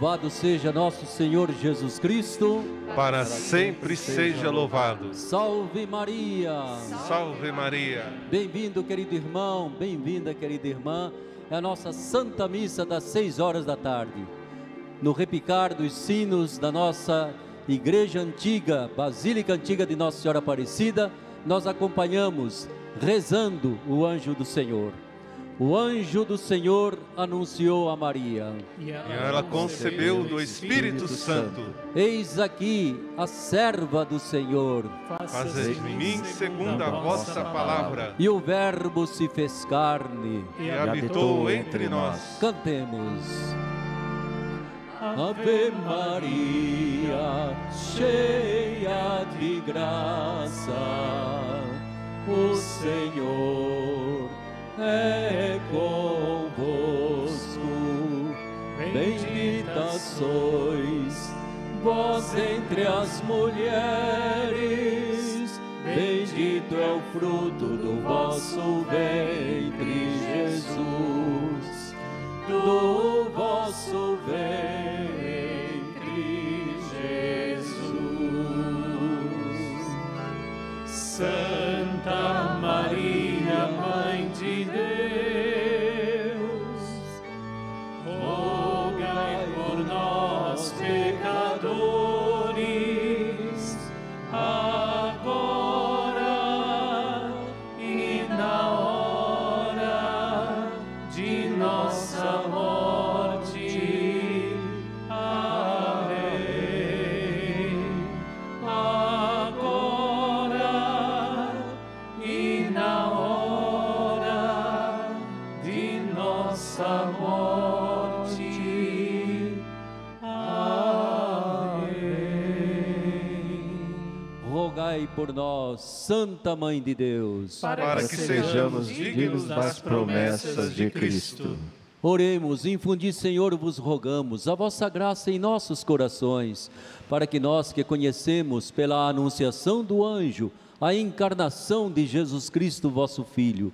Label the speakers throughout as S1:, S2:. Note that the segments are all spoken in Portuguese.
S1: Louvado seja nosso Senhor Jesus Cristo.
S2: Para sempre seja louvado.
S1: Salve Maria.
S2: Salve Maria.
S1: Bem-vindo, querido irmão. Bem-vinda, querida irmã. É a nossa Santa Missa das seis horas da tarde. No repicar dos sinos da nossa Igreja Antiga, Basílica Antiga de Nossa Senhora Aparecida, nós acompanhamos rezando o anjo do Senhor. O anjo do Senhor anunciou a Maria.
S2: E ela concebeu do Espírito Santo.
S1: Eis aqui a serva do Senhor.
S2: Faze de mim segundo a vossa palavra.
S1: E o Verbo se fez carne
S2: e habitou entre nós.
S1: Cantemos. Ave Maria, cheia de graça, o Senhor é convosco. Bendita sois vós entre as mulheres, bendito é o fruto do vosso ventre, Jesus. Do vosso ventre, Jesus. Santa Maria, por nós, Santa Mãe de Deus,
S2: Para que sejamos dignos das promessas de Cristo.
S1: Oremos, infundi, Senhor, vos rogamos a vossa graça em nossos corações, para que nós que conhecemos pela anunciação do anjo a encarnação de Jesus Cristo, vosso Filho,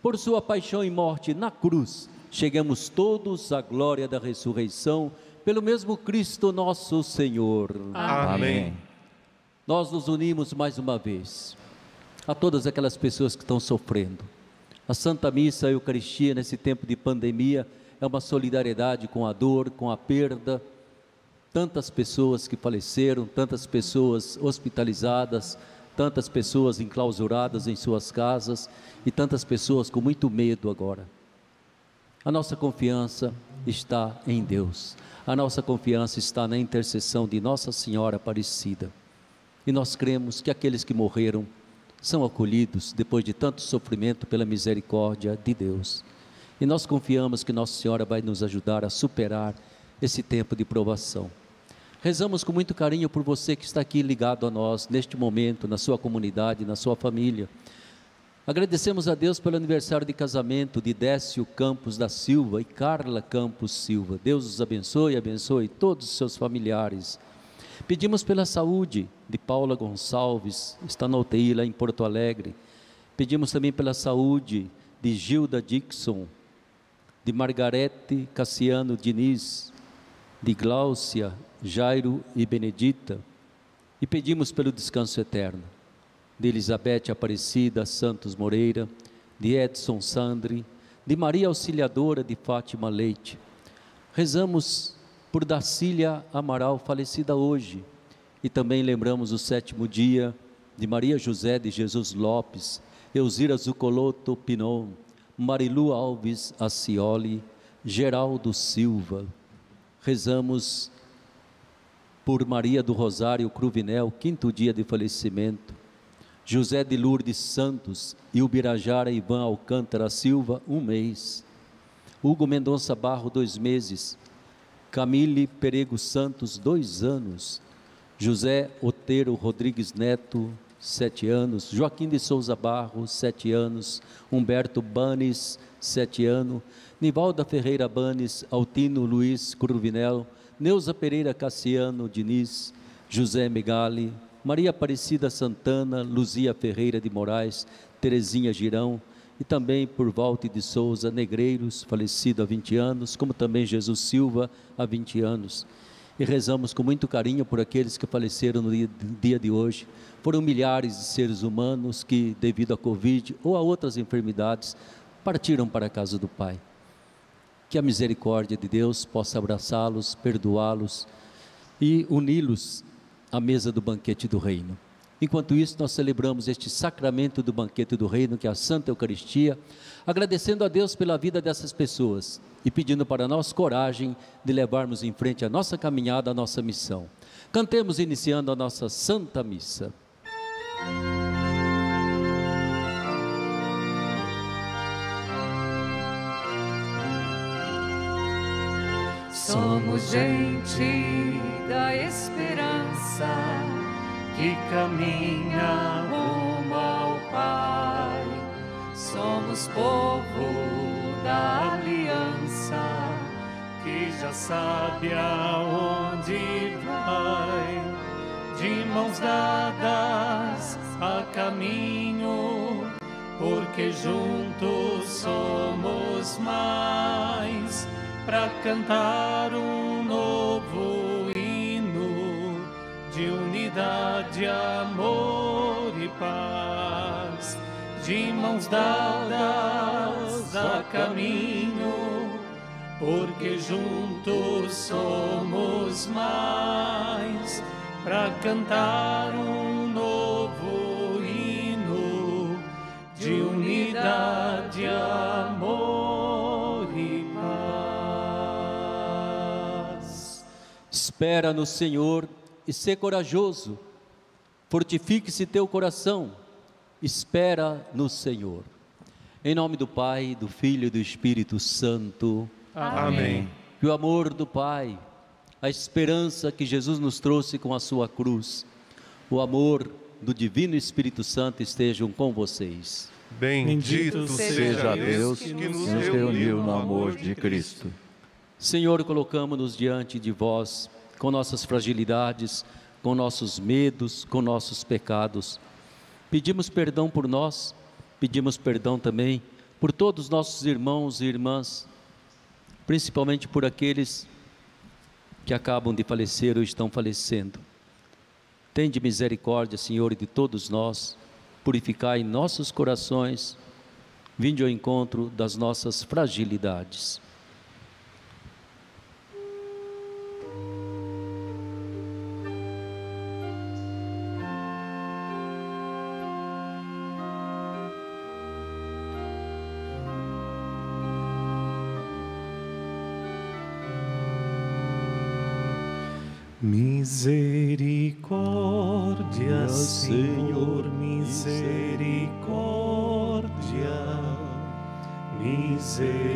S1: por sua paixão e morte na cruz, cheguemos todos à glória da ressurreição, pelo mesmo Cristo nosso Senhor.
S2: Amém.
S1: Nós nos unimos mais uma vez a todas aquelas pessoas que estão sofrendo. A Santa Missa, a Eucaristia, nesse tempo de pandemia, é uma solidariedade com a dor, com a perda. Tantas pessoas que faleceram, tantas pessoas hospitalizadas, tantas pessoas enclausuradas em suas casas e tantas pessoas com muito medo agora. A nossa confiança está em Deus. A nossa confiança está na intercessão de Nossa Senhora Aparecida. E nós cremos que aqueles que morreram são acolhidos depois de tanto sofrimento pela misericórdia de Deus. E nós confiamos que Nossa Senhora vai nos ajudar a superar esse tempo de provação. Rezamos com muito carinho por você que está aqui ligado a nós neste momento, na sua comunidade, na sua família. Agradecemos a Deus pelo aniversário de casamento de Décio Campos da Silva e Carla Campos Silva. Deus os abençoe e abençoe todos os seus familiares. Pedimos pela saúde de Paula Gonçalves, está na UTI lá em Porto Alegre. Pedimos também pela saúde de Gilda Dixon, de Margarete Cassiano Diniz, de Gláucia, Jairo e Benedita. E pedimos pelo descanso eterno de Elizabeth Aparecida Santos Moreira, de Edson Sandri, de Maria Auxiliadora de Fátima Leite. Rezamos por Dacília Amaral, falecida hoje, e também lembramos o sétimo dia de Maria José de Jesus Lopes, Elzira Zucoloto Pinon, Marilu Alves Acioli, Geraldo Silva. Rezamos por Maria do Rosário Cruvinel, quinto dia de falecimento. José de Lourdes Santos e Ubirajara Ivan Alcântara Silva, um mês. Hugo Mendonça Barro, dois meses. Camille Perego Santos, dois anos. José Otero Rodrigues Neto, sete anos. Joaquim de Souza Barro, sete anos. Humberto Banes, sete anos. Nivalda Ferreira Banes, Altino Luiz Cruvinel, Neuza Pereira Cassiano Diniz, José Megali, Maria Aparecida Santana, Luzia Ferreira de Moraes, Terezinha Girão, e também por Walter de Souza Negreiros, falecido há 20 anos, como também Jesus Silva, há 20 anos. E rezamos com muito carinho por aqueles que faleceram no dia de hoje. Foram milhares de seres humanos que, devido à Covid ou a outras enfermidades, partiram para a casa do Pai. Que a misericórdia de Deus possa abraçá-los, perdoá-los e uni-los à mesa do banquete do Reino. Enquanto isso, nós celebramos este sacramento do banquete do Reino, que é a Santa Eucaristia, agradecendo a Deus pela vida dessas pessoas e pedindo para nós coragem de levarmos em frente a nossa caminhada, a nossa missão. Cantemos iniciando a nossa Santa Missa.
S3: Somos gente da esperança que caminha rumo ao Pai. Somos povo da aliança que já sabe aonde vai. De mãos dadas a caminho, porque juntos somos mais para cantar um novo de unidade, amor e paz, de mãos dadas a caminho, porque juntos somos mais para cantar um novo hino de unidade, amor e paz.
S1: Espera no Senhor e ser corajoso. Fortifique-se teu coração. Espera no Senhor. Em nome do Pai, do Filho e do Espírito Santo.
S2: Amém.
S1: Que o amor do Pai, a esperança que Jesus nos trouxe com a sua cruz, o amor do Divino Espírito Santo estejam com vocês.
S2: Bendito seja Deus que nos reuniu no amor de Cristo.
S1: Senhor, colocamos-nos diante de vós com nossas fragilidades, com nossos medos, com nossos pecados. Pedimos perdão por nós, pedimos perdão também por todos os nossos irmãos e irmãs, principalmente por aqueles que acabam de falecer ou estão falecendo. Tende misericórdia, Senhor, de todos nós, purificai nossos corações, vinde ao encontro das nossas fragilidades.
S3: Misericórdia,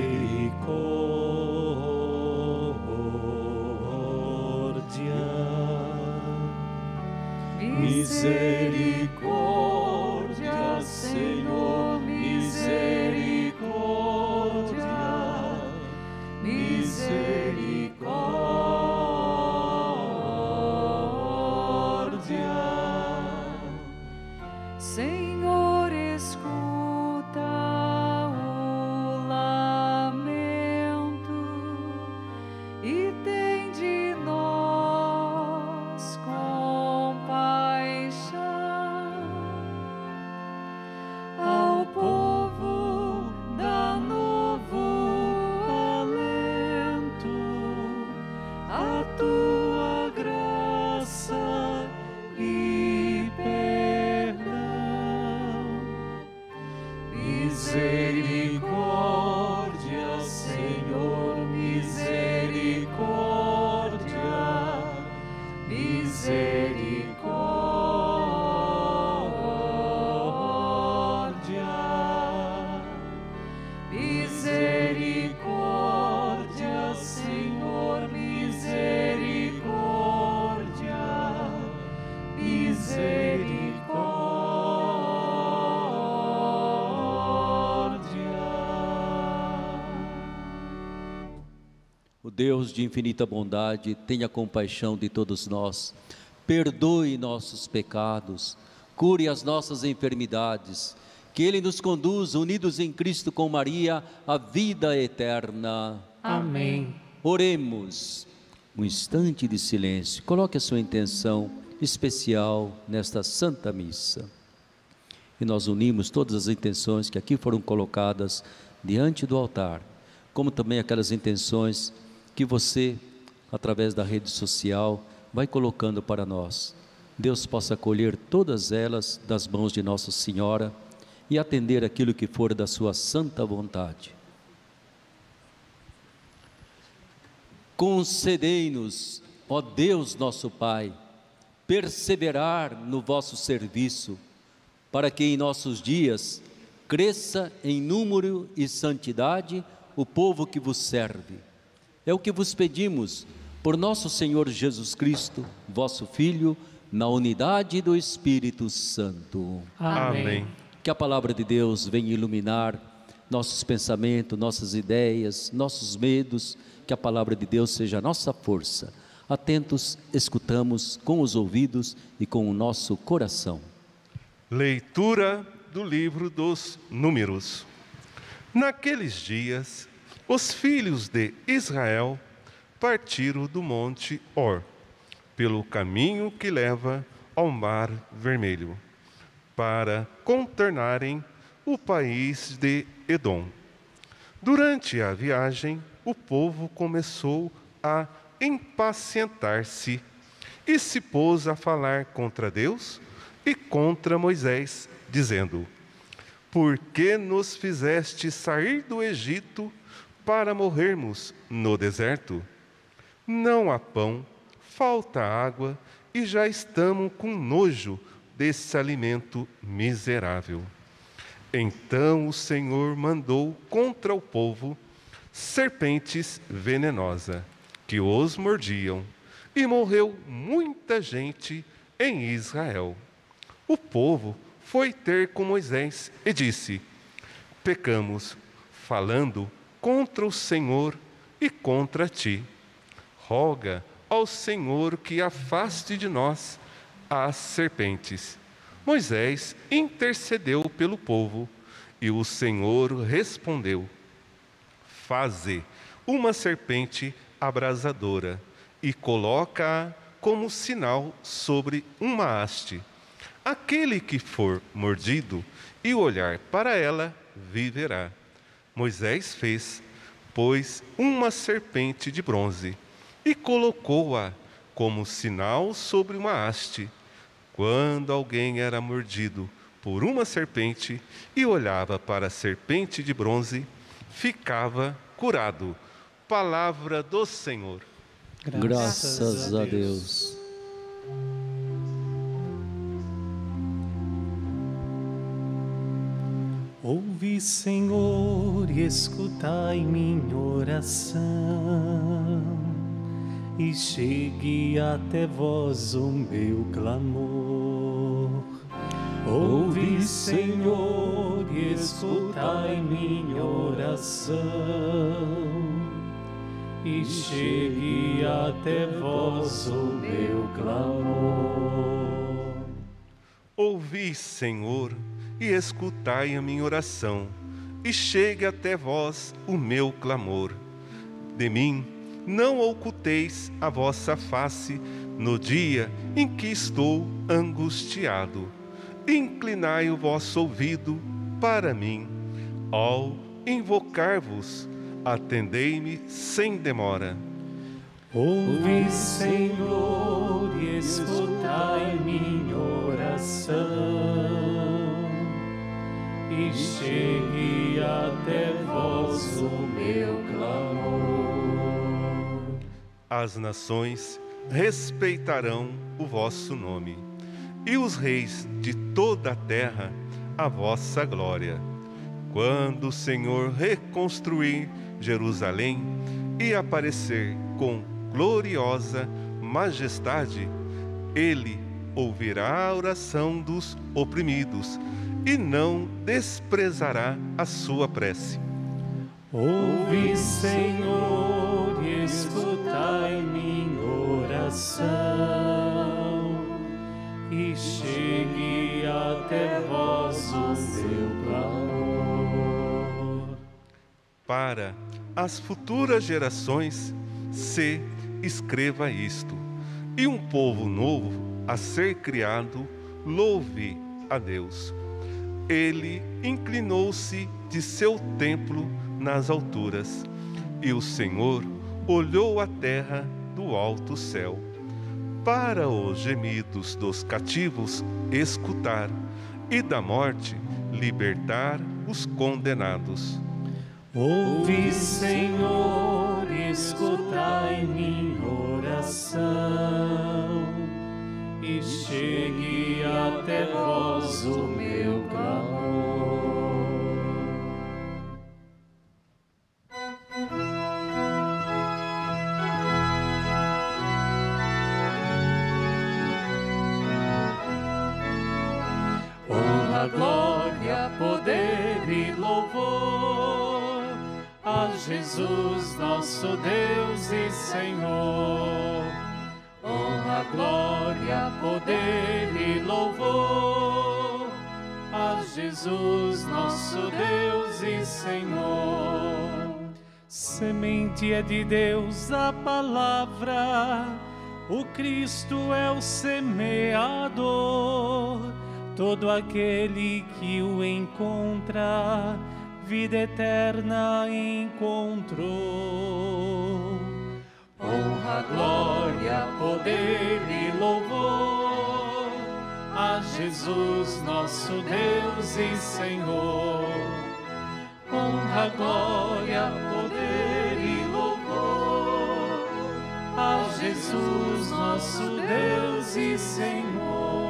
S1: Deus de infinita bondade, tenha compaixão de todos nós, perdoe nossos pecados, cure as nossas enfermidades que Ele nos conduza, unidos em Cristo com Maria, à vida eterna.
S3: Amém.
S1: Oremos. Um instante de silêncio. Coloque a sua intenção especial nesta Santa Missa. E nós unimos todas as intenções que aqui foram colocadas diante do altar, como também aquelas intenções que você, através da rede social, vai colocando para nós. Deus possa acolher todas elas das mãos de Nossa Senhora e atender aquilo que for da sua santa vontade. Concedei-nos, ó Deus nosso Pai, perseverar no vosso serviço, para que em nossos dias cresça em número e santidade o povo que vos serve. É o que vos pedimos por nosso Senhor Jesus Cristo, vosso Filho, na unidade do Espírito Santo.
S2: Amém.
S1: Que a palavra de Deus venha iluminar nossos pensamentos, nossas ideias, nossos medos, que a palavra de Deus seja a nossa força. Atentos, escutamos com os ouvidos e com o nosso coração.
S2: Leitura do livro dos Números. Naqueles dias, os filhos de Israel partiram do monte Or, pelo caminho que leva ao Mar Vermelho, para contornarem o país de Edom. Durante a viagem, o povo começou a impacientar-se e se pôs a falar contra Deus e contra Moisés, dizendo: Por que nos fizeste sair do Egito para morrermos no deserto? Não há pão, falta água e já estamos com nojo desse alimento miserável. Então o Senhor mandou contra o povo serpentes venenosas que os mordiam, e morreu muita gente em Israel. O povo foi ter com Moisés e disse: Pecamos, falando contra o Senhor e contra ti. Roga ao Senhor que afaste de nós as serpentes. Moisés intercedeu pelo povo e o Senhor respondeu: Faze uma serpente abrasadora e coloca-a como sinal sobre uma haste. Aquele que for mordido e olhar para ela, viverá. Moisés fez, pois, uma serpente de bronze e colocou-a como sinal sobre uma haste. Quando alguém era mordido por uma serpente e olhava para a serpente de bronze, ficava curado palavra do Senhor.
S1: Graças, Graças a, Deus.
S3: Senhor, e escutai minha oração, e chegue até vós o meu clamor. Ouve, Senhor, e escutai minha oração e chegue até vós o meu clamor.
S2: Ouvi, Senhor, e escutai a minha oração, e chegue até vós o meu clamor. De mim não oculteis a vossa face no dia em que estou angustiado. Inclinai o vosso ouvido para mim, ao invocar-vos atendei-me sem demora.
S3: Ouve, Senhor, e escutai minha oração, e chegue até vós o meu clamor.
S2: As nações respeitarão o vosso nome, e os reis de toda a terra a vossa glória. Quando o Senhor reconstruir Jerusalém e aparecer com gloriosa majestade, ele ouvirá a oração dos oprimidos e não desprezará a sua prece.
S3: Ouve, Senhor, e escutai minha oração, e chegue até vós o meu clamor.
S2: Para as futuras gerações, se escreva isto, e um povo novo a ser criado, louve a Deus. Ele inclinou-se de seu templo nas alturas, e o Senhor olhou a terra do alto céu. Para os gemidos dos cativos escutar, e da morte libertar os condenados.
S3: Ouve, Senhor, escutai minha oração e chegue até vós o meu clamor. Honra, glória, poder e louvor a Jesus, nosso Deus e Senhor. Poder e louvor a Jesus, nosso Deus e Senhor. Semente é de Deus a palavra, o Cristo é o semeador. Todo aquele que o encontra, vida eterna encontrou. Honra, glória, poder e louvor a Jesus, nosso Deus e Senhor. Honra, glória, poder e louvor a Jesus, nosso Deus e Senhor.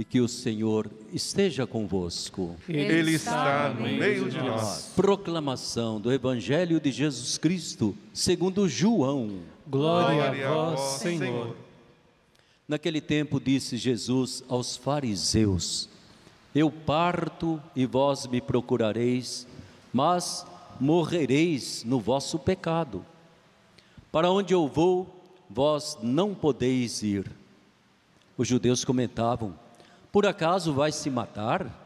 S1: E que o Senhor esteja convosco.
S2: Ele está no meio de nós.
S1: Proclamação do Evangelho de Jesus Cristo, segundo João.
S3: Glória a vós, Senhor.
S1: Naquele tempo disse Jesus aos fariseus: Eu parto e vós me procurareis, mas morrereis no vosso pecado. Para onde eu vou, vós não podeis ir. Os judeus comentavam: Por acaso vai se matar?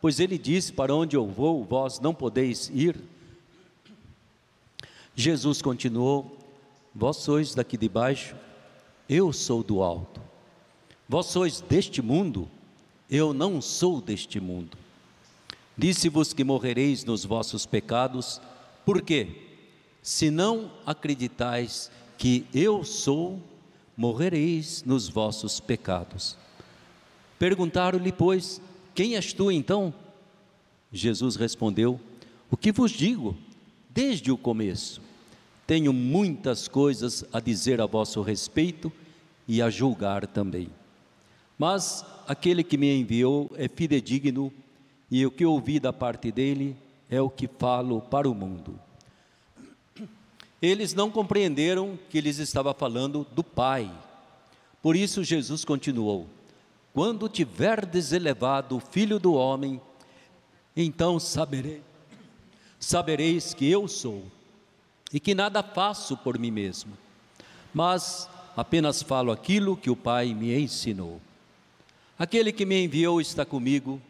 S1: Pois ele disse: Para onde eu vou, vós não podeis ir. Jesus continuou: Vós sois daqui de baixo, eu sou do alto. Vós sois deste mundo, eu não sou deste mundo. Disse-vos que morrereis nos vossos pecados, por quê? Se não acreditais que eu sou, morrereis nos vossos pecados. Perguntaram-lhe, pois, quem és tu então? Jesus respondeu: O que vos digo? Desde o começo. Tenho muitas coisas a dizer a vosso respeito e a julgar também. Mas aquele que me enviou é fidedigno, e o que ouvi da parte dele é o que falo para o mundo. Eles não compreenderam que lhes estava falando do Pai. Por isso Jesus continuou: Quando tiverdes elevado o Filho do homem, então saberei, sabereis que eu sou e que nada faço por mim mesmo, mas apenas falo aquilo que o Pai me ensinou. Aquele que me enviou está comigo,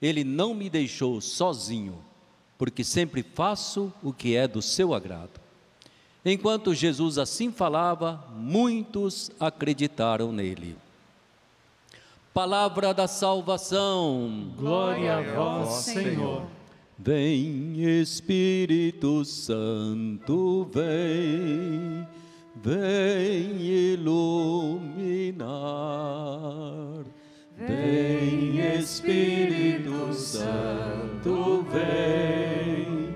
S1: ele não me deixou sozinho, porque sempre faço o que é do seu agrado. Enquanto Jesus assim falava, muitos acreditaram nele. Palavra da salvação.
S3: Glória a vós, Senhor.
S1: Vem Espírito Santo, vem, vem iluminar. Vem Espírito Santo, vem,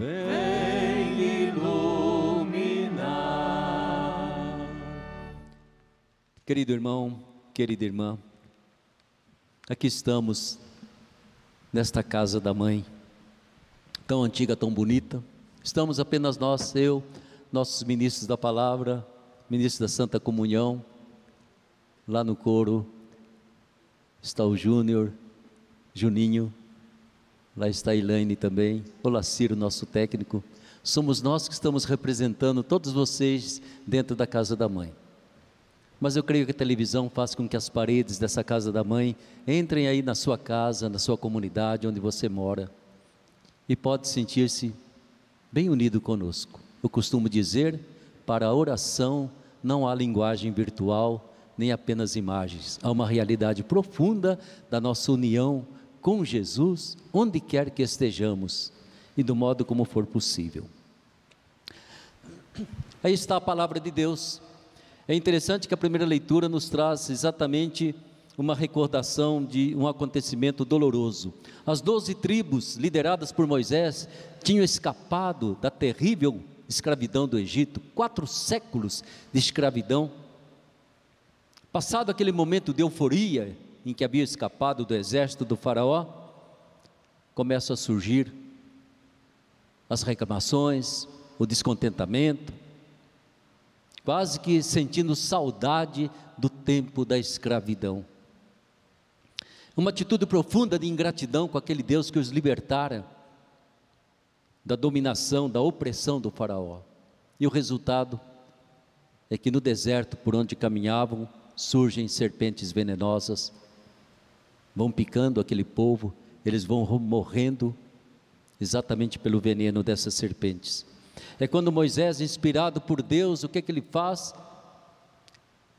S1: vem iluminar. Querido irmão, querida irmã, aqui estamos nesta casa da mãe tão antiga, tão bonita. Estamos apenas nós, eu, nossos ministros da palavra, ministros da Santa Comunhão, lá no coro está o Júnior, Juninho, lá está a Elaine também, o Laciro, nosso técnico. Somos nós que estamos representando todos vocês dentro da casa da mãe. Mas eu creio que a televisão faz com que as paredes dessa casa da mãe entrem aí na sua casa, na sua comunidade, onde você mora, e pode sentir-se bem unido conosco. Eu costumo dizer, para a oração não há linguagem virtual, nem apenas imagens, há uma realidade profunda da nossa união com Jesus, onde quer que estejamos e do modo como for possível. Aí está a palavra de Deus. É interessante que a primeira leitura nos traz exatamente uma recordação de um acontecimento doloroso. As doze tribos, lideradas por Moisés, tinham escapado da terrível escravidão do Egito, quatro séculos de escravidão. Passado aquele momento de euforia em que havia escapado do exército do Faraó, começam a surgir as reclamações, o descontentamento, quase que sentindo saudade do tempo da escravidão. Uma atitude profunda de ingratidão com aquele Deus que os libertara da dominação, da opressão do Faraó. E o resultado é que no deserto por onde caminhavam surgem serpentes venenosas, vão picando aquele povo, eles vão morrendo exatamente pelo veneno dessas serpentes. É quando Moisés, inspirado por Deus, o que, é que ele faz?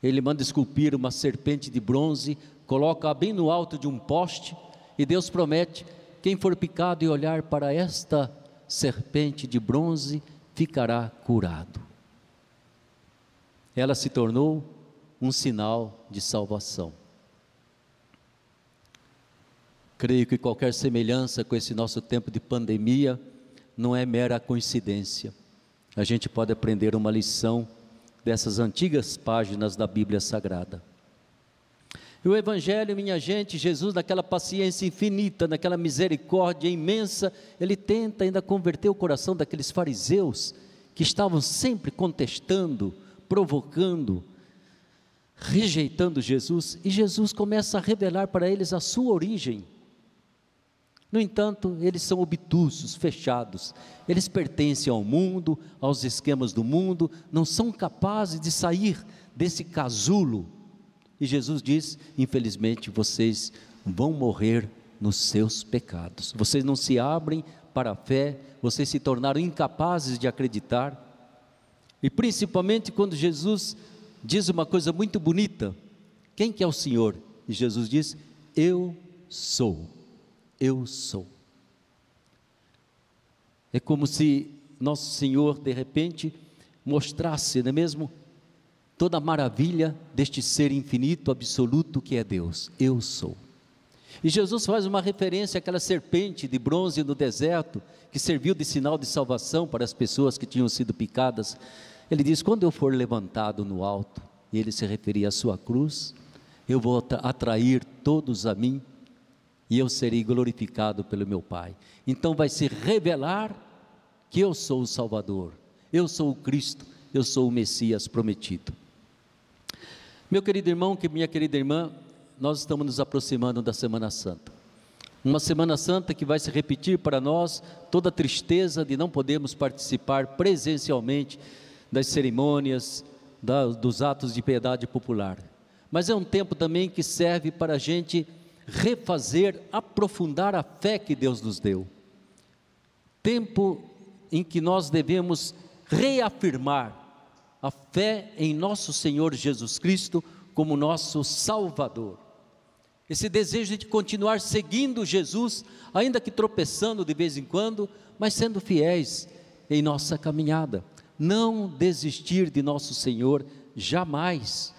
S1: Ele manda esculpir uma serpente de bronze, coloca bem no alto de um poste, e Deus promete: quem for picado e olhar para esta serpente de bronze ficará curado. Ela se tornou um sinal de salvação. Creio que qualquer semelhança com esse nosso tempo de pandemia não é mera coincidência. A gente pode aprender uma lição dessas antigas páginas da Bíblia Sagrada. E o Evangelho, minha gente, Jesus, naquela paciência infinita, naquela misericórdia imensa, ele tenta ainda converter o coração daqueles fariseus que estavam sempre contestando, provocando, rejeitando Jesus, e Jesus começa a revelar para eles a sua origem no entanto, eles são obtusos, fechados. Eles pertencem ao mundo, aos esquemas do mundo, não são capazes de sair desse casulo. E Jesus diz: infelizmente, vocês vão morrer nos seus pecados. Vocês não se abrem para a fé, vocês se tornaram incapazes de acreditar. E principalmente quando Jesus diz uma coisa muito bonita: Quem que é o Senhor? E Jesus diz: Eu sou eu sou. É como se nosso Senhor, de repente, mostrasse, não é mesmo? Toda a maravilha deste ser infinito, absoluto que é Deus. Eu sou. E Jesus faz uma referência àquela serpente de bronze no deserto, que serviu de sinal de salvação para as pessoas que tinham sido picadas. Ele diz: Quando eu for levantado no alto, e ele se referia à sua cruz, eu vou atrair todos a mim e eu serei glorificado pelo meu Pai. Então vai se revelar que eu sou o Salvador, eu sou o Cristo, eu sou o Messias prometido. Meu querido irmão, que minha querida irmã, nós estamos nos aproximando da Semana Santa. Uma Semana Santa que vai se repetir para nós toda a tristeza de não podermos participar presencialmente das cerimônias, da, dos atos de piedade popular. Mas é um tempo também que serve para a gente refazer, aprofundar a fé que Deus nos deu. Tempo em que nós devemos reafirmar a fé em nosso Senhor Jesus Cristo como nosso Salvador. Esse desejo de continuar seguindo Jesus, ainda que tropeçando de vez em quando, mas sendo fiéis em nossa caminhada. Não desistir de nosso Senhor jamais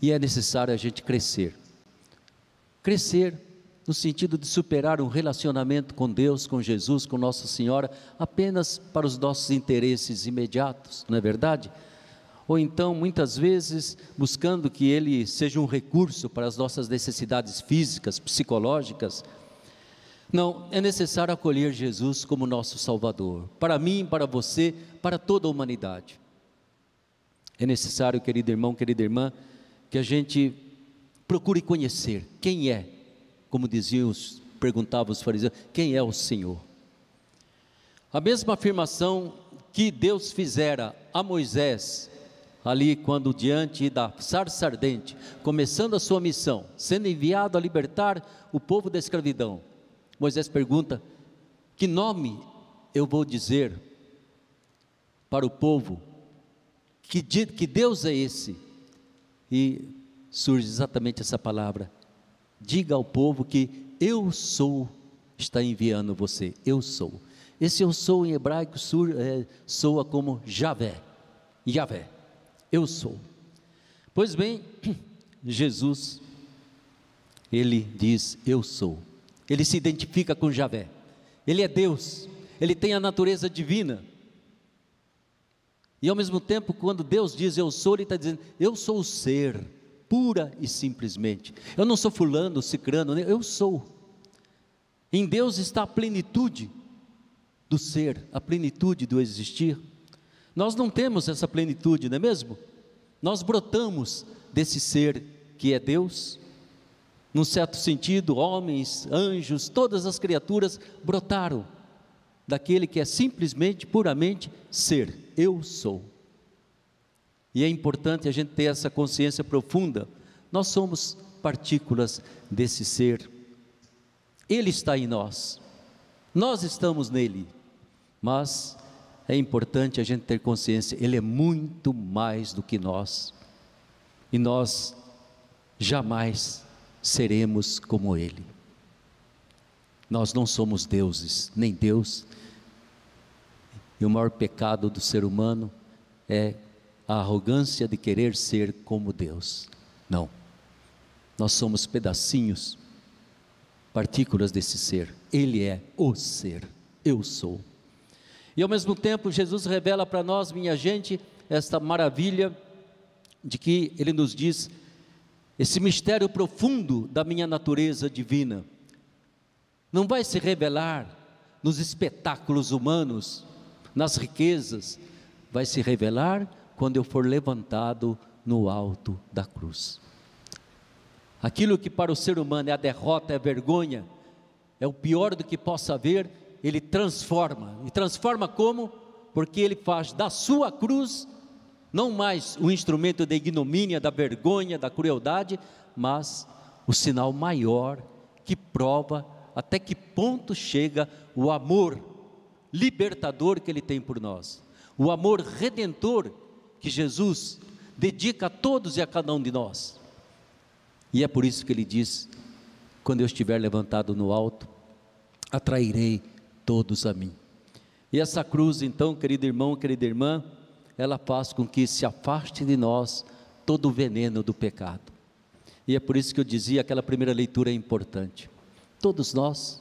S1: e é necessário a gente crescer. Crescer no sentido de superar um relacionamento com Deus, com Jesus, com Nossa Senhora, apenas para os nossos interesses imediatos, não é verdade? Ou então, muitas vezes, buscando que Ele seja um recurso para as nossas necessidades físicas, psicológicas. Não, é necessário acolher Jesus como nosso Salvador, para mim, para você, para toda a humanidade. É necessário, querido irmão, querida irmã, que a gente procure conhecer quem é, como diziam os, perguntavam os fariseus, quem é o Senhor. A mesma afirmação que Deus fizera a Moisés ali quando diante da sarça ardente, começando a sua missão, sendo enviado a libertar o povo da escravidão, Moisés pergunta: que nome eu vou dizer para o povo? Que, que Deus é esse? E surge exatamente essa palavra: diga ao povo que eu sou, está enviando você, eu sou. Esse eu sou em hebraico é, soa como Javé, Javé eu sou. Pois bem, Jesus, ele diz: Eu sou. Ele se identifica com Javé. Ele é Deus. Ele tem a natureza divina. E ao mesmo tempo, quando Deus diz eu sou, Ele está dizendo: Eu sou o ser, pura e simplesmente. Eu não sou fulano, cicrano, eu sou. Em Deus está a plenitude do ser, a plenitude do existir. Nós não temos essa plenitude, não é mesmo? Nós brotamos desse ser que é Deus, num certo sentido, homens, anjos, todas as criaturas brotaram daquele que é simplesmente, puramente ser. Eu sou. E é importante a gente ter essa consciência profunda. Nós somos partículas desse ser. Ele está em nós. Nós estamos nele. Mas é importante a gente ter consciência, Ele é muito mais do que nós, e nós jamais seremos como Ele. Nós não somos deuses, nem Deus, e o maior pecado do ser humano é a arrogância de querer ser como Deus. Não, nós somos pedacinhos, partículas desse ser, Ele é o ser, eu sou. E ao mesmo tempo, Jesus revela para nós, minha gente, esta maravilha de que Ele nos diz esse mistério profundo da minha natureza divina. Não vai se revelar nos espetáculos humanos, nas riquezas, vai se revelar quando eu for levantado no alto da cruz. Aquilo que para o ser humano é a derrota, é a vergonha, é o pior do que possa haver, ele transforma. E transforma como? Porque ele faz da sua cruz não mais o instrumento da ignomínia, da vergonha, da crueldade, mas o sinal maior que prova até que ponto chega o amor libertador que ele tem por nós, o amor redentor que Jesus dedica a todos e a cada um de nós. E é por isso que ele diz: quando eu estiver levantado no alto, atrairei todos a mim. E essa cruz, então, querido irmão, querida irmã, ela faz com que se afaste de nós todo o veneno do pecado. E é por isso que eu dizia aquela primeira leitura é importante. Todos nós,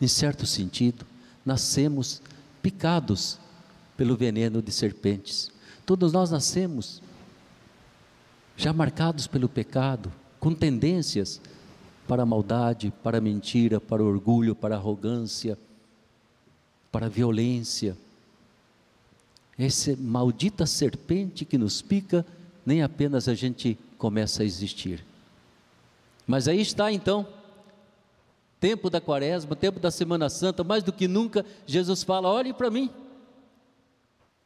S1: em certo sentido, nascemos picados pelo veneno de serpentes. Todos nós nascemos já marcados pelo pecado, com tendências para a maldade, para a mentira, para o orgulho, para a arrogância, para a violência. Essa maldita serpente que nos pica, nem apenas a gente começa a existir. Mas aí está então, tempo da quaresma, tempo da Semana Santa, mais do que nunca, Jesus fala: olhe para mim,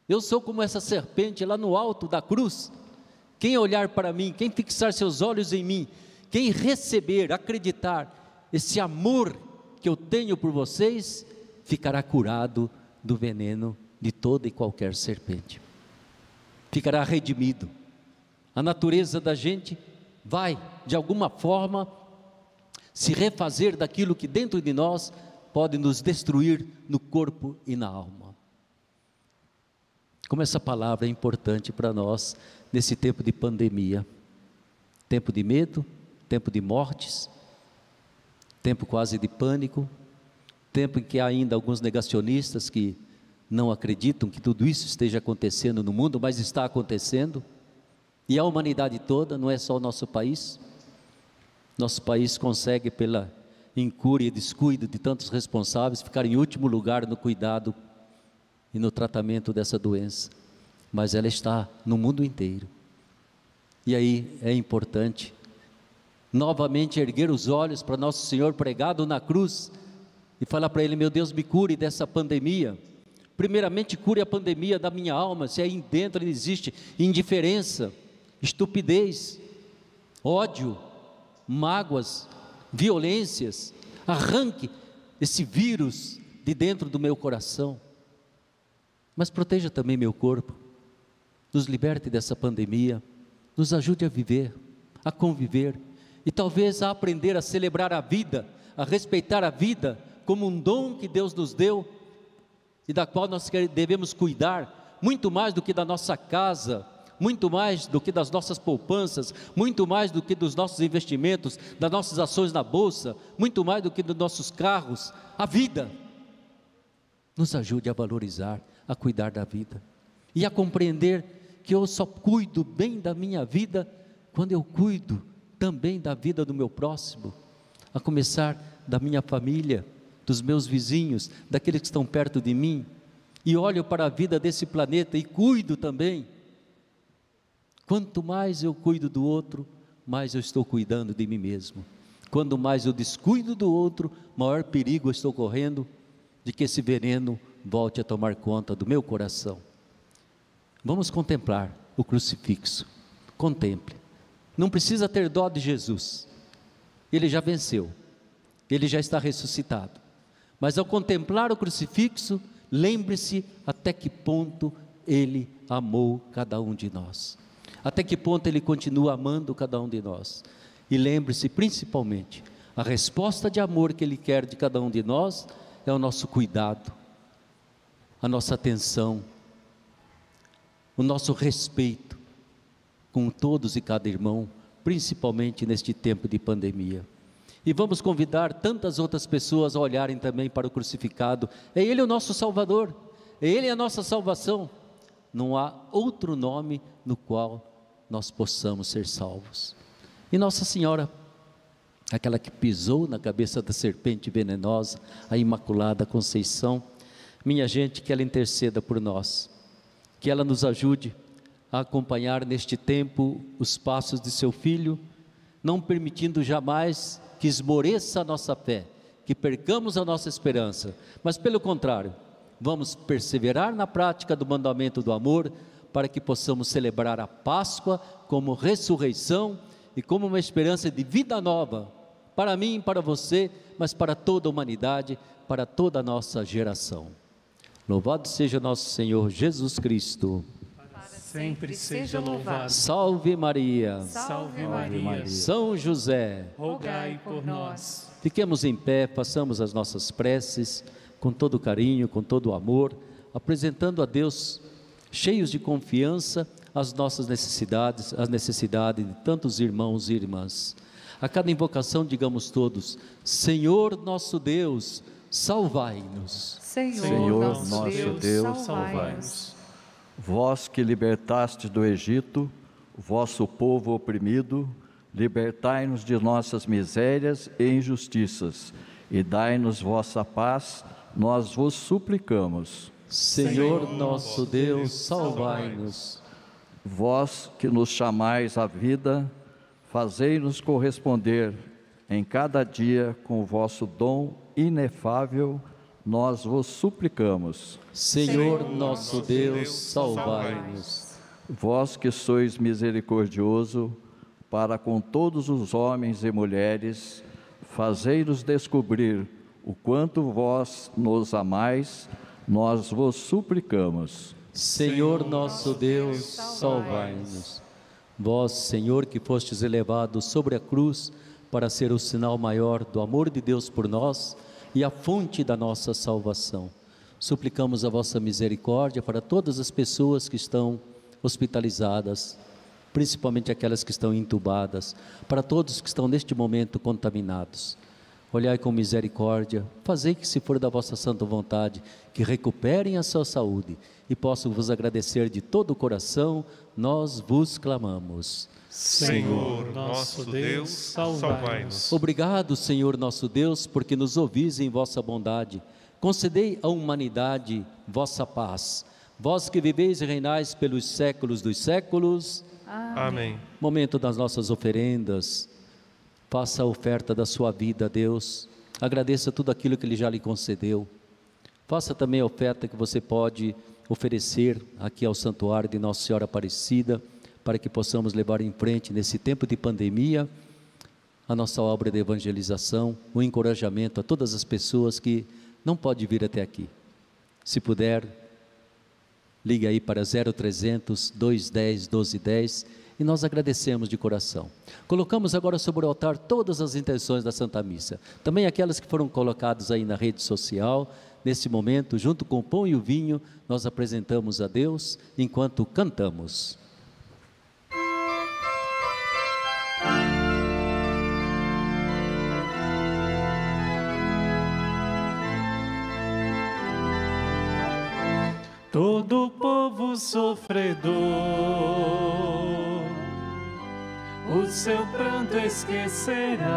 S1: eu sou como essa serpente lá no alto da cruz. Quem olhar para mim, quem fixar seus olhos em mim, quem receber, acreditar esse amor que eu tenho por vocês, ficará curado do veneno de toda e qualquer serpente. Ficará redimido. A natureza da gente vai, de alguma forma, se refazer daquilo que dentro de nós pode nos destruir no corpo e na alma. Como essa palavra é importante para nós nesse tempo de pandemia, tempo de medo, tempo de mortes, tempo quase de pânico, tempo em que há ainda alguns negacionistas que não acreditam que tudo isso esteja acontecendo no mundo, mas está acontecendo, e a humanidade toda, não é só o nosso país. Nosso país consegue, pela incúria e descuido de tantos responsáveis, ficar em último lugar no cuidado e no tratamento dessa doença, mas ela está no mundo inteiro. E aí é importante novamente erguer os olhos para Nosso Senhor pregado na cruz e falar para Ele: Meu Deus, me cure dessa pandemia, Primeiramente, cure a pandemia da minha alma, se aí dentro existe indiferença, estupidez, ódio, mágoas, violências. Arranque esse vírus de dentro do meu coração. Mas proteja também meu corpo. Nos liberte dessa pandemia. Nos ajude a viver, a conviver e talvez a aprender a celebrar a vida, a respeitar a vida como um dom que Deus nos deu e da qual nós devemos cuidar muito mais do que da nossa casa, muito mais do que das nossas poupanças, muito mais do que dos nossos investimentos, das nossas ações na bolsa, muito mais do que dos nossos carros, a vida. Nos ajude a valorizar, a cuidar da vida e a compreender que eu só cuido bem da minha vida quando eu cuido também da vida do meu próximo, a começar da minha família, dos meus vizinhos, daqueles que estão perto de mim, e olho para a vida desse planeta e cuido também Quanto mais eu cuido do outro, mais eu estou cuidando de mim mesmo. Quanto mais eu descuido do outro, maior perigo eu estou correndo de que esse veneno volte a tomar conta do meu coração. Vamos contemplar o crucifixo. Contemple. Não precisa ter dó de Jesus. Ele já venceu. Ele já está ressuscitado. Mas ao contemplar o crucifixo, lembre-se até que ponto ele amou cada um de nós até que ponto Ele continua amando cada um de nós. E lembre-se, principalmente, a resposta de amor que Ele quer de cada um de nós é o nosso cuidado, a nossa atenção, o nosso respeito com todos e cada irmão, principalmente neste tempo de pandemia. E vamos convidar tantas outras pessoas a olharem também para o crucificado. É Ele o nosso Salvador, é Ele a nossa salvação. Não há outro nome no qual nós possamos ser salvos. E Nossa Senhora, aquela que pisou na cabeça da serpente venenosa, a Imaculada Conceição, minha gente, que ela interceda por nós, que ela nos ajude a acompanhar neste tempo os passos de seu filho, não permitindo jamais que esmoreça a nossa fé, que percamos a nossa esperança, mas pelo contrário, vamos perseverar na prática do mandamento do amor, para que possamos celebrar a Páscoa como ressurreição e como uma esperança de vida nova, para mim e para você, mas para toda a humanidade, para toda a nossa geração. Louvado seja nosso Senhor Jesus Cristo.
S3: Sempre seja louvado.
S1: Salve Maria.
S3: Salve Maria.
S1: São José.
S3: Rogai por nós.
S1: Fiquemos em pé, façamos as nossas preces com todo carinho, com todo amor, apresentando a Deus cheios de confiança as nossas necessidades, as necessidades de tantos irmãos e irmãs. A cada invocação, digamos todos: Senhor nosso Deus, salvai-nos.
S4: Senhor, Senhor nosso, nosso Deus, Deus salvai-nos.
S5: Vós que libertaste do Egito, vosso povo oprimido, libertai-nos de nossas misérias e injustiças, e dai-nos vossa paz, nós vos suplicamos.
S1: Senhor nosso Deus, salvai-nos.
S5: Vós que nos chamais à vida, fazei-nos corresponder em cada dia com o vosso dom inefável, nós vos suplicamos.
S1: Senhor nosso Deus, salvai-nos.
S5: Vós que sois misericordioso para com todos os homens e mulheres, fazei-nos descobrir o quanto vós nos amais nós vos suplicamos.
S1: Senhor nosso Deus, salvai-nos. Vós, Senhor, que fostes elevado sobre a cruz para ser o sinal maior do amor de Deus por nós e a fonte da nossa salvação. Suplicamos a vossa misericórdia para todas as pessoas que estão hospitalizadas, principalmente aquelas que estão entubadas, para todos que estão neste momento contaminados olhai com misericórdia, fazei que, se for da vossa santa vontade, que recuperem a sua saúde e possam vos agradecer de todo o coração, nós vos clamamos.
S2: Senhor, nosso Deus, salvai-nos.
S1: Obrigado, Senhor nosso Deus, porque nos ouvis em vossa bondade. Concedei à humanidade vossa paz. Vós que viveis e reinais pelos séculos dos séculos.
S2: Amém.
S1: Momento das nossas oferendas Faça a oferta da sua vida a Deus. Agradeça tudo aquilo que Ele já lhe concedeu. faça também a oferta que você pode oferecer aqui ao Santuário de Nossa Senhora Aparecida, para que possamos levar em frente nesse tempo de pandemia a nossa obra de evangelização, o encorajamento a todas as pessoas que não podem vir até aqui. Se puder, ligue aí para 0300 210 1210 e nós agradecemos de coração. Colocamos agora sobre o altar todas as intenções da Santa Missa, também aquelas que foram colocadas aí na rede social. Neste momento, junto com o pão e o vinho, nós apresentamos a Deus enquanto cantamos.
S3: Todo povo sofredor, o seu pranto esquecerá,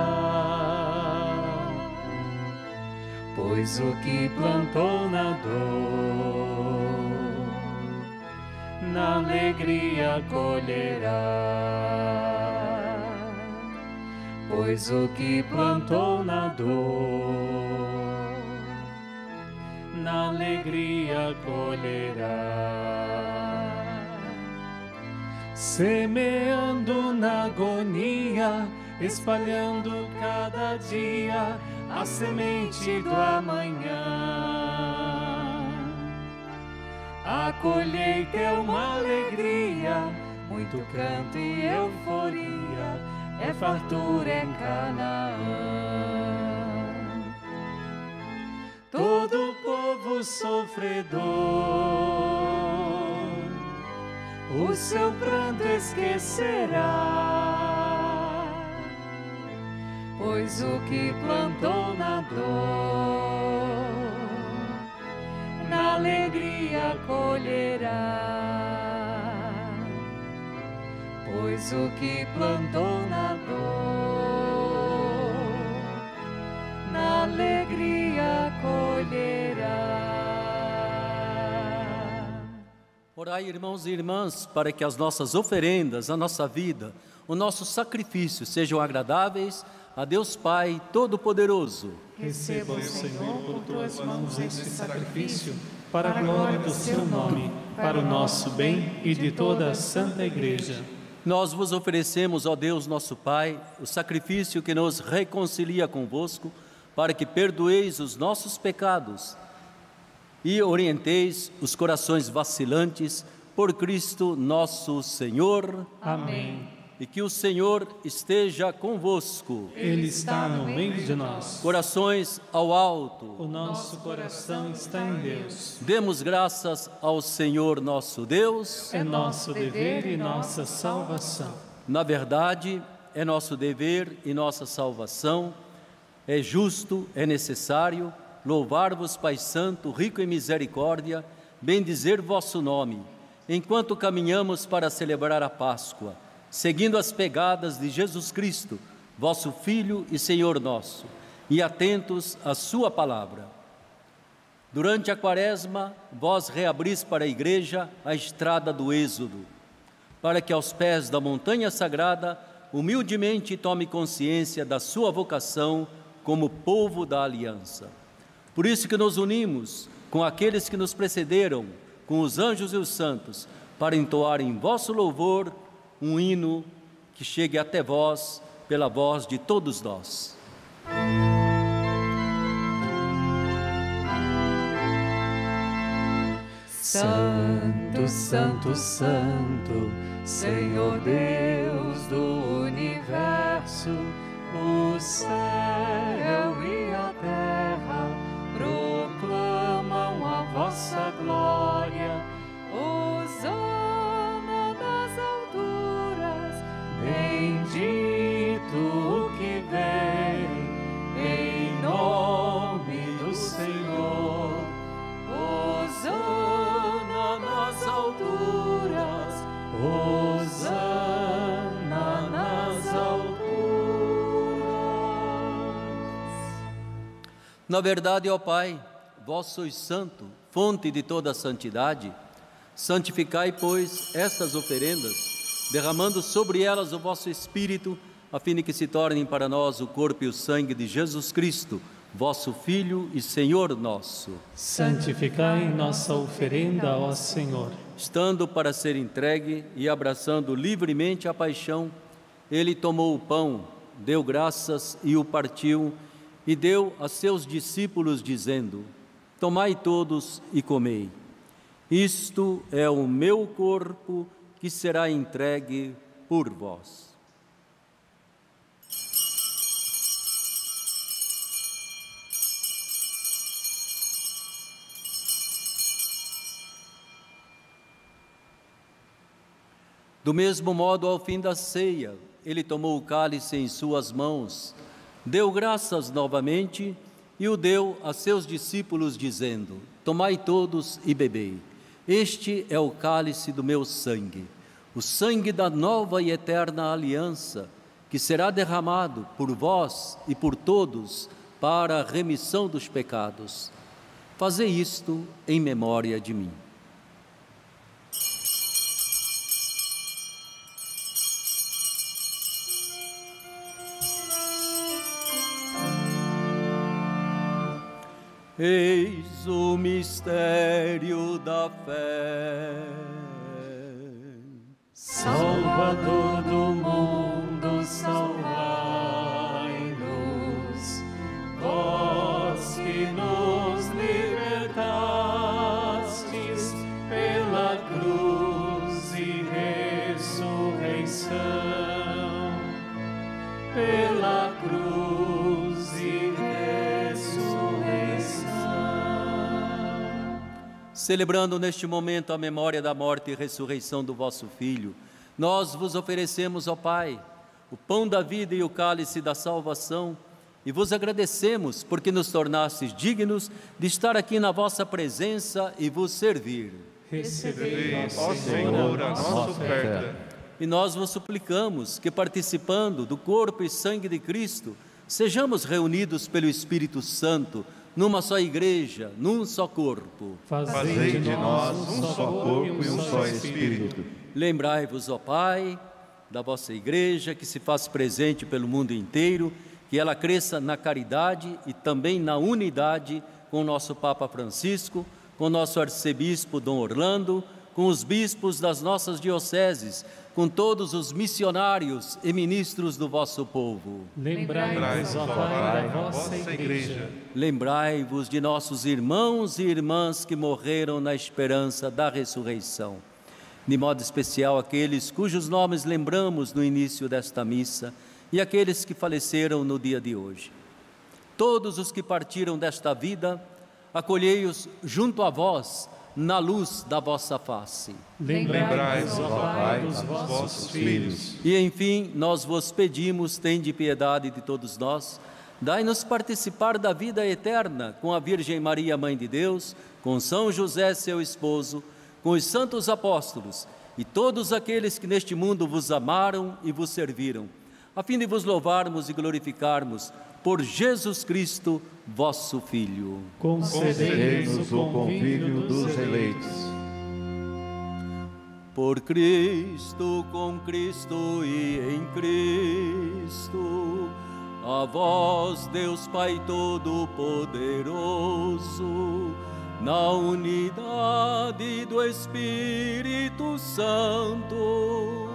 S3: pois o que plantou na dor, na alegria colherá, pois o que plantou na dor na alegria colherá. Semeando na agonia, espalhando cada dia a semente do amanhã. A colheita é uma alegria, muito canto e euforia, é fartura em Canaã todo povo sofredor, o seu pranto esquecerá, pois o que plantou na dor, na alegria colherá, pois o que plantou na
S1: Orai, irmãos e irmãs, para que as nossas oferendas, a nossa vida, o nosso sacrifício sejam agradáveis a Deus Pai Todo-Poderoso.
S3: Receba, Senhor, por tuas mãos este sacrifício, para a glória do seu nome, para o nosso bem e de toda a Santa Igreja.
S1: Nós vos oferecemos, ó Deus nosso Pai, o sacrifício que nos reconcilia convosco para que perdoeis os nossos pecados e orienteis os corações vacilantes por Cristo nosso Senhor.
S3: Amém.
S1: E que o Senhor esteja convosco.
S3: Ele está no meio de nós.
S1: Corações ao alto.
S3: O nosso coração está em Deus.
S1: Demos graças ao Senhor nosso Deus.
S3: É nosso dever e nossa salvação.
S1: Na verdade, é nosso dever e nossa salvação é justo, é necessário louvar-vos, Pai Santo, rico em misericórdia, bendizer vosso nome, enquanto caminhamos para celebrar a Páscoa, seguindo as pegadas de Jesus Cristo, vosso Filho e Senhor nosso, e atentos à Sua palavra. Durante a quaresma, vós reabris para a igreja a estrada do Êxodo, para que aos pés da montanha sagrada humildemente tome consciência da sua vocação como povo da aliança. Por isso que nos unimos com aqueles que nos precederam, com os anjos e os santos, para entoar em vosso louvor um hino que chegue até vós pela voz de todos nós.
S3: Santo, Santo, Santo, Senhor Deus do universo o céu e vossa glória. Hosana nas alturas, bendito o que vem em nome do Senhor. Hosana nas alturas, Hosana nas alturas.
S1: Na verdade, ó Pai, vós sois santo, fonte de toda a santidade. Santificai, pois, estas oferendas, derramando sobre elas o vosso Espírito, a fim de que se tornem para nós o corpo e o sangue de Jesus Cristo, vosso Filho e Senhor nosso.
S3: Santificai nossa oferenda, ó Senhor.
S1: Estando para ser entregue e abraçando livremente a paixão, ele tomou o pão, deu graças e o partiu, e deu a seus discípulos, dizendo: Tomai todos e comei. Isto é o meu corpo que será entregue por vós. Do mesmo modo, ao fim da ceia, ele tomou o cálice em suas mãos, deu graças novamente e o deu a seus discípulos, dizendo: Tomai todos e bebei. Este é o cálice do meu sangue, o sangue da nova e eterna aliança, que será derramado por vós e por todos para a remissão dos pecados. Fazei isto em memória de mim. Eis o mistério da fé.
S3: Salvador do mundo,
S1: Celebrando neste momento a memória da morte e ressurreição do vosso Filho, nós vos oferecemos, ó Pai, o pão da vida e o cálice da salvação, e vos agradecemos porque nos tornastes dignos de estar aqui na vossa presença e vos servir.
S3: Recebei,
S2: ó Senhor, a nossa oferta.
S1: E nós vos suplicamos que, participando do corpo e sangue de Cristo, sejamos reunidos pelo Espírito Santo numa só igreja, num só corpo.
S2: Fazei de nós um só corpo e um só Espírito.
S1: Lembrai-vos, ó Pai, da vossa igreja que se faz presente pelo mundo inteiro, que ela cresça na caridade e também na unidade com o nosso Papa Francisco, com o nosso arcebispo Dom Orlando, com os bispos das nossas dioceses, com todos os missionários e ministros do vosso povo.
S3: Lembrai-vos, ó Pai, da vossa igreja.
S1: Lembrai-vos de nossos irmãos e irmãs que morreram na esperança da ressurreição. De modo especial, aqueles cujos nomes lembramos no início desta missa e aqueles que faleceram no dia de hoje. Todos os que partiram desta vida, acolhei-os junto a vós na luz da vossa face.
S3: Lembrai-vos, ó Pai, dos vossos filhos.
S1: E enfim, nós vos pedimos, tende piedade de todos nós, dai-nos participar da vida eterna com a Virgem Maria, Mãe de Deus, com São José, seu esposo, com os santos apóstolos e todos aqueles que neste mundo vos amaram e vos serviram, a fim de vos louvarmos e glorificarmos por Jesus Cristo, vosso Filho.
S3: Concedei-nos o convívio dos eleitos.
S1: Por Cristo, com Cristo e em Cristo, a vós, Deus Pai Todo-Poderoso, na unidade do Espírito Santo,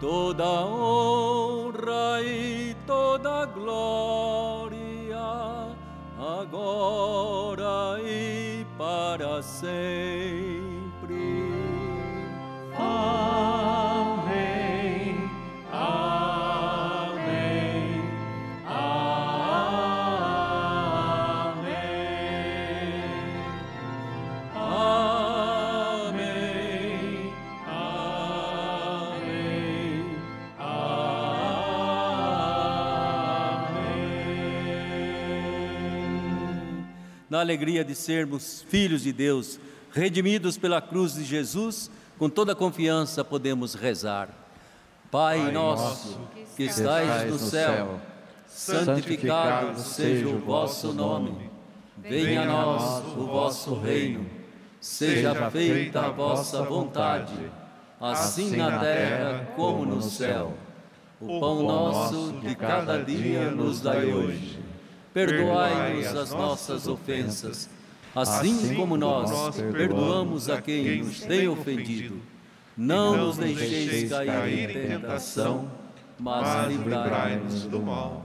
S1: toda honra e toda glória, agora e para sempre. Alegria de sermos filhos de Deus, redimidos pela cruz de Jesus, com toda confiança podemos rezar. Pai, nosso, que estais no céu, santificado seja o vosso nome. Venha a nós o vosso reino. Seja feita a vossa vontade, assim na terra como no céu. O pão nosso de cada dia nos dai hoje. Perdoai-nos as nossas ofensas, assim, assim como nós perdoamos a quem nos tem ofendido. Não nos deixeis cair em tentação, mas livrai-nos do mal.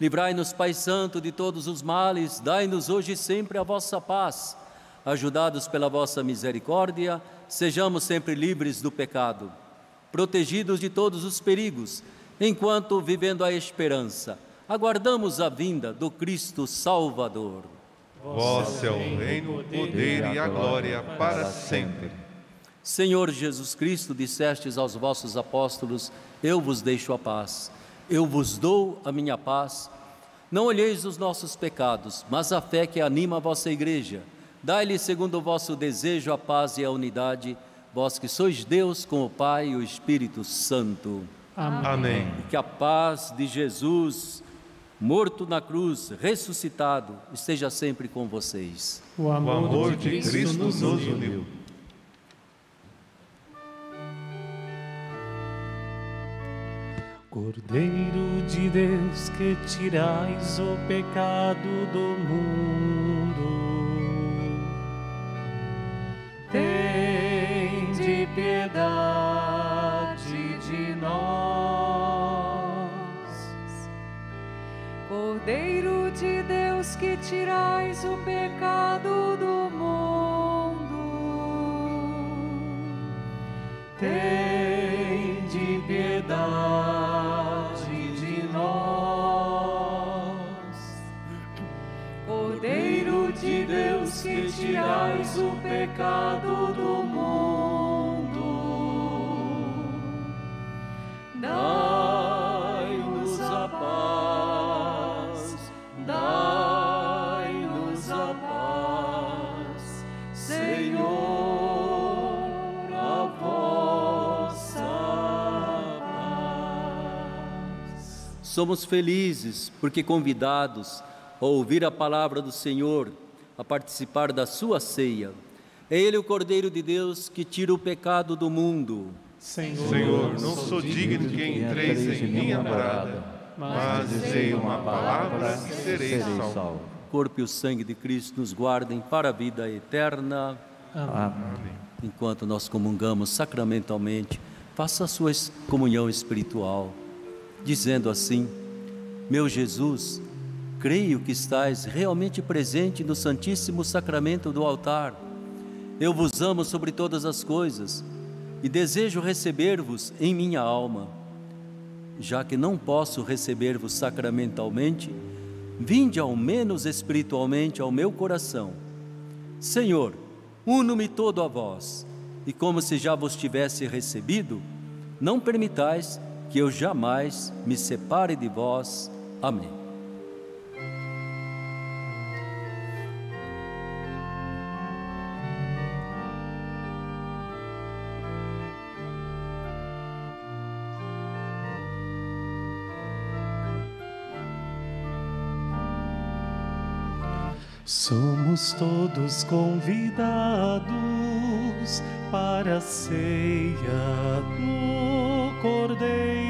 S1: Livrai-nos, Pai Santo, de todos os males, dai-nos hoje e sempre a vossa paz. Ajudados pela vossa misericórdia, sejamos sempre livres do pecado, protegidos de todos os perigos, enquanto vivendo a esperança aguardamos a vinda do Cristo Salvador.
S2: Vosso é o reino, o poder e a glória para sempre.
S1: Senhor Jesus Cristo, dissestes aos vossos apóstolos: Eu vos deixo a paz, eu vos dou a minha paz. Não olheis os nossos pecados, mas a fé que anima a vossa igreja. Dai-lhe, segundo o vosso desejo, a paz e a unidade, vós que sois Deus com o Pai e o Espírito Santo.
S2: Amém. Amém.
S1: Que a paz de Jesus morto na cruz, ressuscitado, esteja sempre com vocês.
S2: O amor, o amor de, Cristo, Cristo nos uniu.
S3: Cordeiro de Deus que tirais o pecado do mundo, tem de piedade
S6: que tirais o pecado do mundo,
S3: tem de piedade de nós.
S6: Cordeiro de Deus que tirais o pecado do mundo,
S1: Somos felizes porque convidados a ouvir a palavra do Senhor, a participar da sua ceia. É Ele o Cordeiro de Deus que tira o pecado do mundo.
S2: Senhor, Senhor não sou digno de que entreis em minha morada, mas dizei uma palavra e serei salvo.
S1: O corpo e o sangue de Cristo nos guardem para a vida eterna.
S3: Amém.
S1: Enquanto nós comungamos sacramentalmente, faça a sua comunhão espiritual dizendo assim: Meu Jesus, creio que estás realmente presente no Santíssimo Sacramento do altar. Eu vos amo sobre todas as coisas e desejo receber-vos em minha alma. Já que não posso receber-vos sacramentalmente, vinde ao menos espiritualmente ao meu coração. Senhor, uno-me todo a vós, e como se já vos tivesse recebido, não permitais que eu jamais me separe de vós. Amém.
S3: Somos todos convidados para a ceia do Cordeiro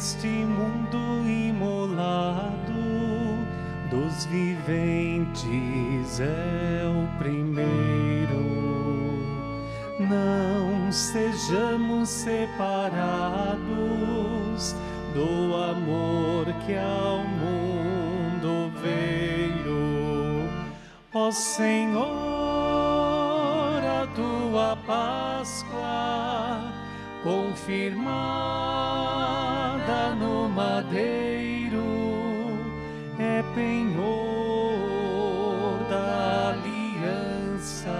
S3: neste mundo imolado dos viventes é o primeiro. Não sejamos separados do amor que ao mundo veio, ó Senhor tua Páscoa confirmada no madeiro é penhor da aliança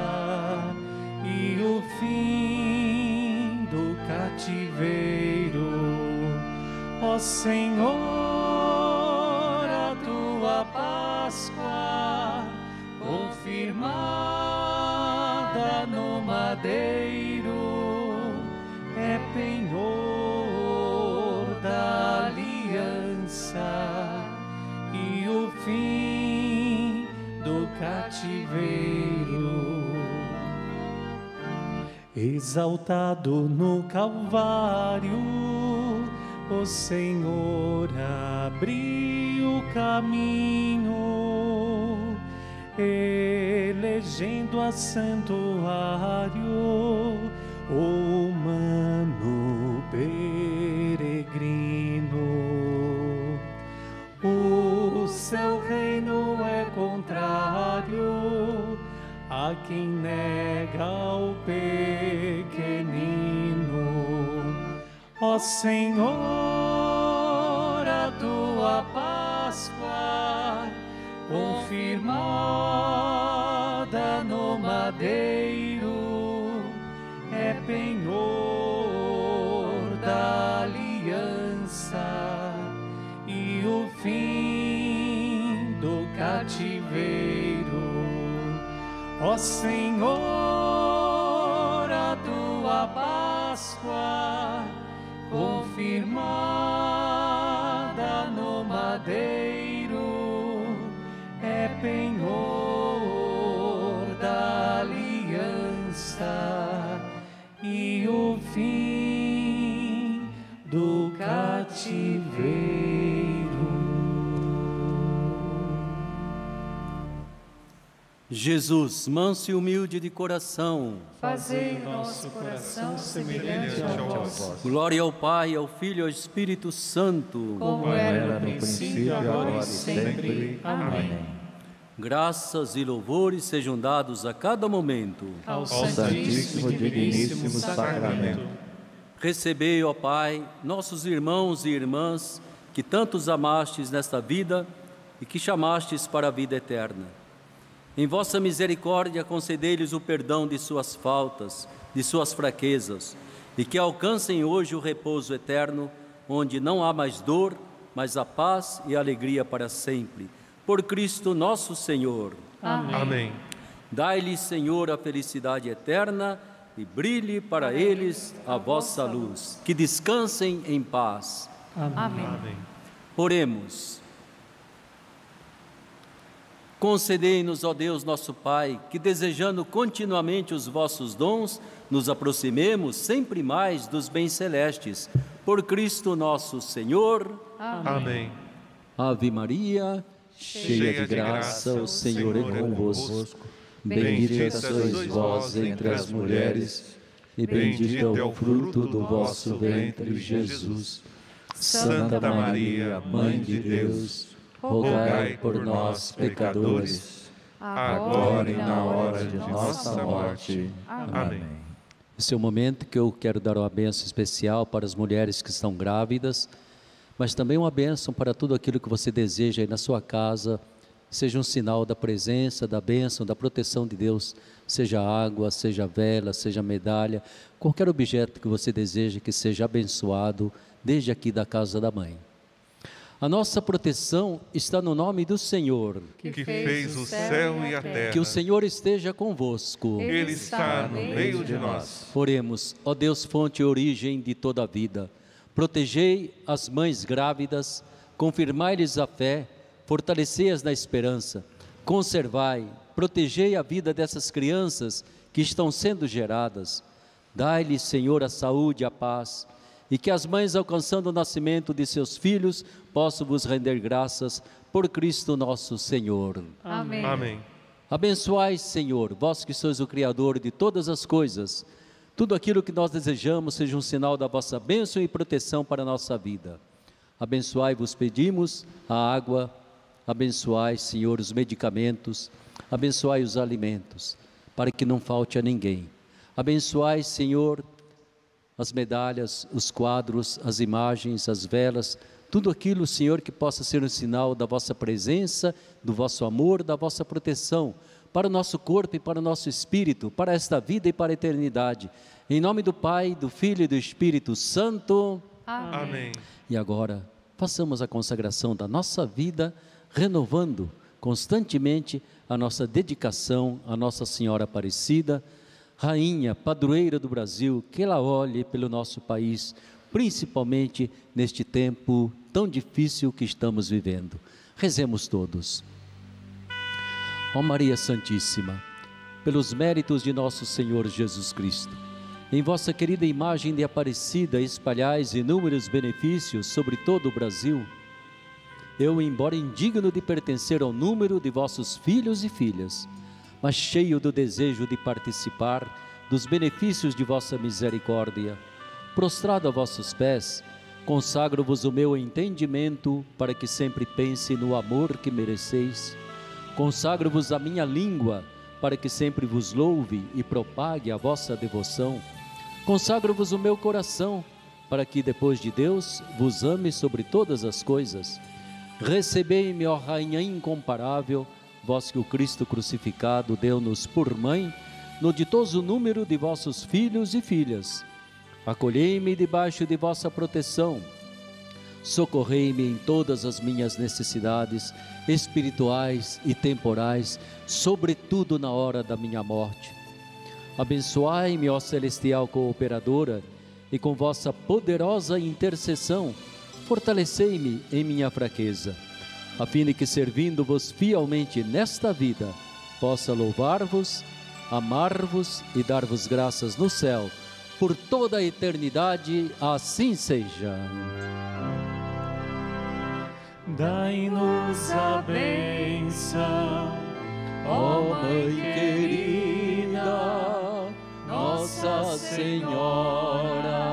S3: e o fim do cativeiro, ó Senhor, a tua Páscoa confirmada no madeiro cativeiro. Exaltado no Calvário, o Senhor abriu caminho, elegendo a santuário o humano peregrino. O seu reino é a quem nega o pequenino. Ó Senhor, a tua Páscoa confirmada no madeiro é penhor da aliança e o fim do cativeiro. Ó Senhor, a tua Páscoa confirmada no madeiro
S1: Jesus, manso e humilde de coração,
S6: Fazei o nosso coração semelhante ao vosso,
S1: glória ao Pai, ao Filho e ao Espírito Santo.
S6: como era no princípio, agora e sempre. Amém.
S1: Graças e louvores sejam dados a cada momento.
S3: Ao
S4: Santíssimo e Digníssimo Sacramento.
S1: Recebei, ó Pai, nossos irmãos e irmãs que tantos amastes nesta vida e que chamastes para a vida eterna. Em vossa misericórdia, concedei-lhes o perdão de suas faltas, de suas fraquezas, e que alcancem hoje o repouso eterno, onde não há mais dor, mas a paz e a alegria para sempre. Por Cristo nosso Senhor.
S2: Amém.
S1: Dai-lhes, Senhor, a felicidade eterna e brilhe para eles a vossa luz. Que descansem em paz.
S6: Amém.
S2: Amém.
S1: Oremos. Concedei-nos, ó Deus nosso Pai, que desejando continuamente os vossos dons, nos aproximemos sempre mais dos bens celestes. Por Cristo nosso Senhor.
S2: Amém.
S1: Ave Maria, cheia de graça, o Senhor é convosco. Bendita sois vós entre as mulheres, e bendito é o fruto do vosso ventre, Jesus. Santa Maria, Mãe de Deus, rogai por nós, pecadores,
S2: agora e na hora de nossa morte. Amém.
S1: Esse é o momento que eu quero dar uma benção especial para as mulheres que estão grávidas, mas também uma benção para tudo aquilo que você deseja aí na sua casa, seja um sinal da presença, da bênção, da proteção de Deus, seja água, seja vela, seja medalha, qualquer objeto que você deseja que seja abençoado desde aqui da casa da mãe. A nossa proteção está no nome do Senhor.
S2: Que fez o céu e a terra.
S1: Que o Senhor esteja convosco.
S2: Ele está no meio de nós.
S1: Oremos, ó Deus, fonte e origem de toda a vida. Protegei as mães grávidas, confirmai-lhes a fé, fortalecei-as na esperança. Conservai, protegei a vida dessas crianças que estão sendo geradas. Dai-lhes, Senhor, a saúde e a paz, e que as mães, alcançando o nascimento de seus filhos, possam vos render graças por Cristo nosso Senhor.
S6: Amém.
S2: Amém.
S1: Abençoai, Senhor, vós que sois o Criador de todas as coisas, tudo aquilo que nós desejamos seja um sinal da vossa bênção e proteção para a nossa vida. Abençoai, vos pedimos, a água, abençoai, Senhor, os medicamentos, abençoai os alimentos, para que não falte a ninguém. Abençoai, Senhor, as medalhas, os quadros, as imagens, as velas, tudo aquilo, Senhor, que possa ser um sinal da vossa presença, do vosso amor, da vossa proteção para o nosso corpo e para o nosso espírito, para esta vida e para a eternidade. Em nome do Pai, do Filho e do Espírito Santo.
S2: Amém.
S1: E agora, façamos a consagração da nossa vida, renovando constantemente a nossa dedicação à Nossa Senhora Aparecida, Rainha, padroeira do Brasil, que ela olhe pelo nosso país, principalmente neste tempo tão difícil que estamos vivendo. Rezemos todos. Ó Maria Santíssima, pelos méritos de nosso Senhor Jesus Cristo, em vossa querida imagem de Aparecida espalhais inúmeros benefícios sobre todo o Brasil, eu, embora indigno de pertencer ao número de vossos filhos e filhas, mas cheio do desejo de participar dos benefícios de vossa misericórdia, prostrado a vossos pés, consagro-vos o meu entendimento para que sempre pense no amor que mereceis. Consagro-vos a minha língua para que sempre vos louve e propague a vossa devoção. Consagro-vos o meu coração para que depois de Deus vos ame sobre todas as coisas. Recebei-me, ó Rainha incomparável, vós que o Cristo crucificado deu-nos por mãe, no ditoso número de vossos filhos e filhas. Acolhei-me debaixo de vossa proteção. Socorrei-me em todas as minhas necessidades espirituais e temporais, sobretudo na hora da minha morte. Abençoai-me, ó celestial cooperadora, e com vossa poderosa intercessão, fortalecei-me em minha fraqueza, a fim de que, servindo-vos fielmente nesta vida, possa louvar-vos, amar-vos e dar-vos graças no céu, por toda a eternidade, assim seja.
S3: Dai-nos a bênção, ó Mãe querida, Nossa Senhora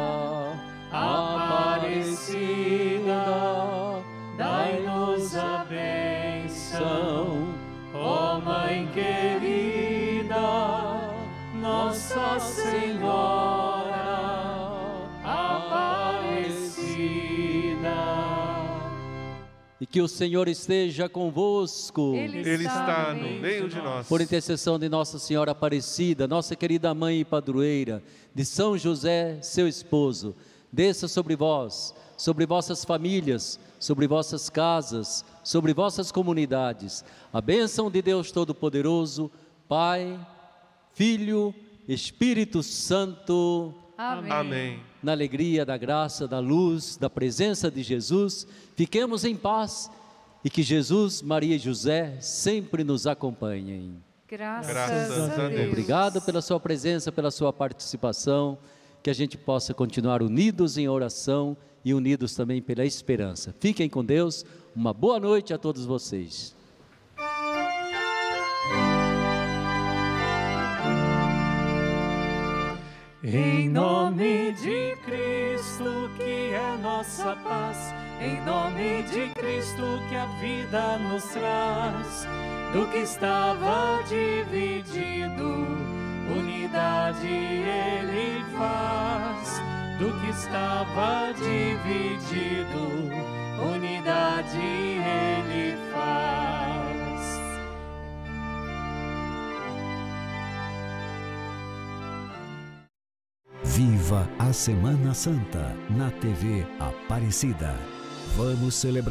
S1: que o Senhor esteja convosco.
S2: Ele está, Ele está no meio de nós.
S1: Por intercessão de Nossa Senhora Aparecida, nossa querida mãe e padroeira, de São José, seu esposo, desça sobre vós, sobre vossas famílias, sobre vossas casas, sobre vossas comunidades. A bênção de Deus Todo-Poderoso, Pai, Filho, Espírito Santo.
S2: Amém. Amém.
S1: Na alegria da graça, da luz, da presença de Jesus, fiquemos em paz e que Jesus, Maria e José sempre nos acompanhem.
S7: Graças, Graças a Deus.
S1: Obrigado pela sua presença, pela sua participação, que a gente possa continuar unidos em oração e unidos também pela esperança. Fiquem com Deus. Uma boa noite a todos vocês.
S3: Em nome de Cristo, que é nossa paz, em nome de Cristo, que a vida nos traz, do que estava dividido, unidade ele faz, do que estava dividido, unidade ele faz.
S8: Viva a Semana Santa na TV Aparecida. Vamos celebrar.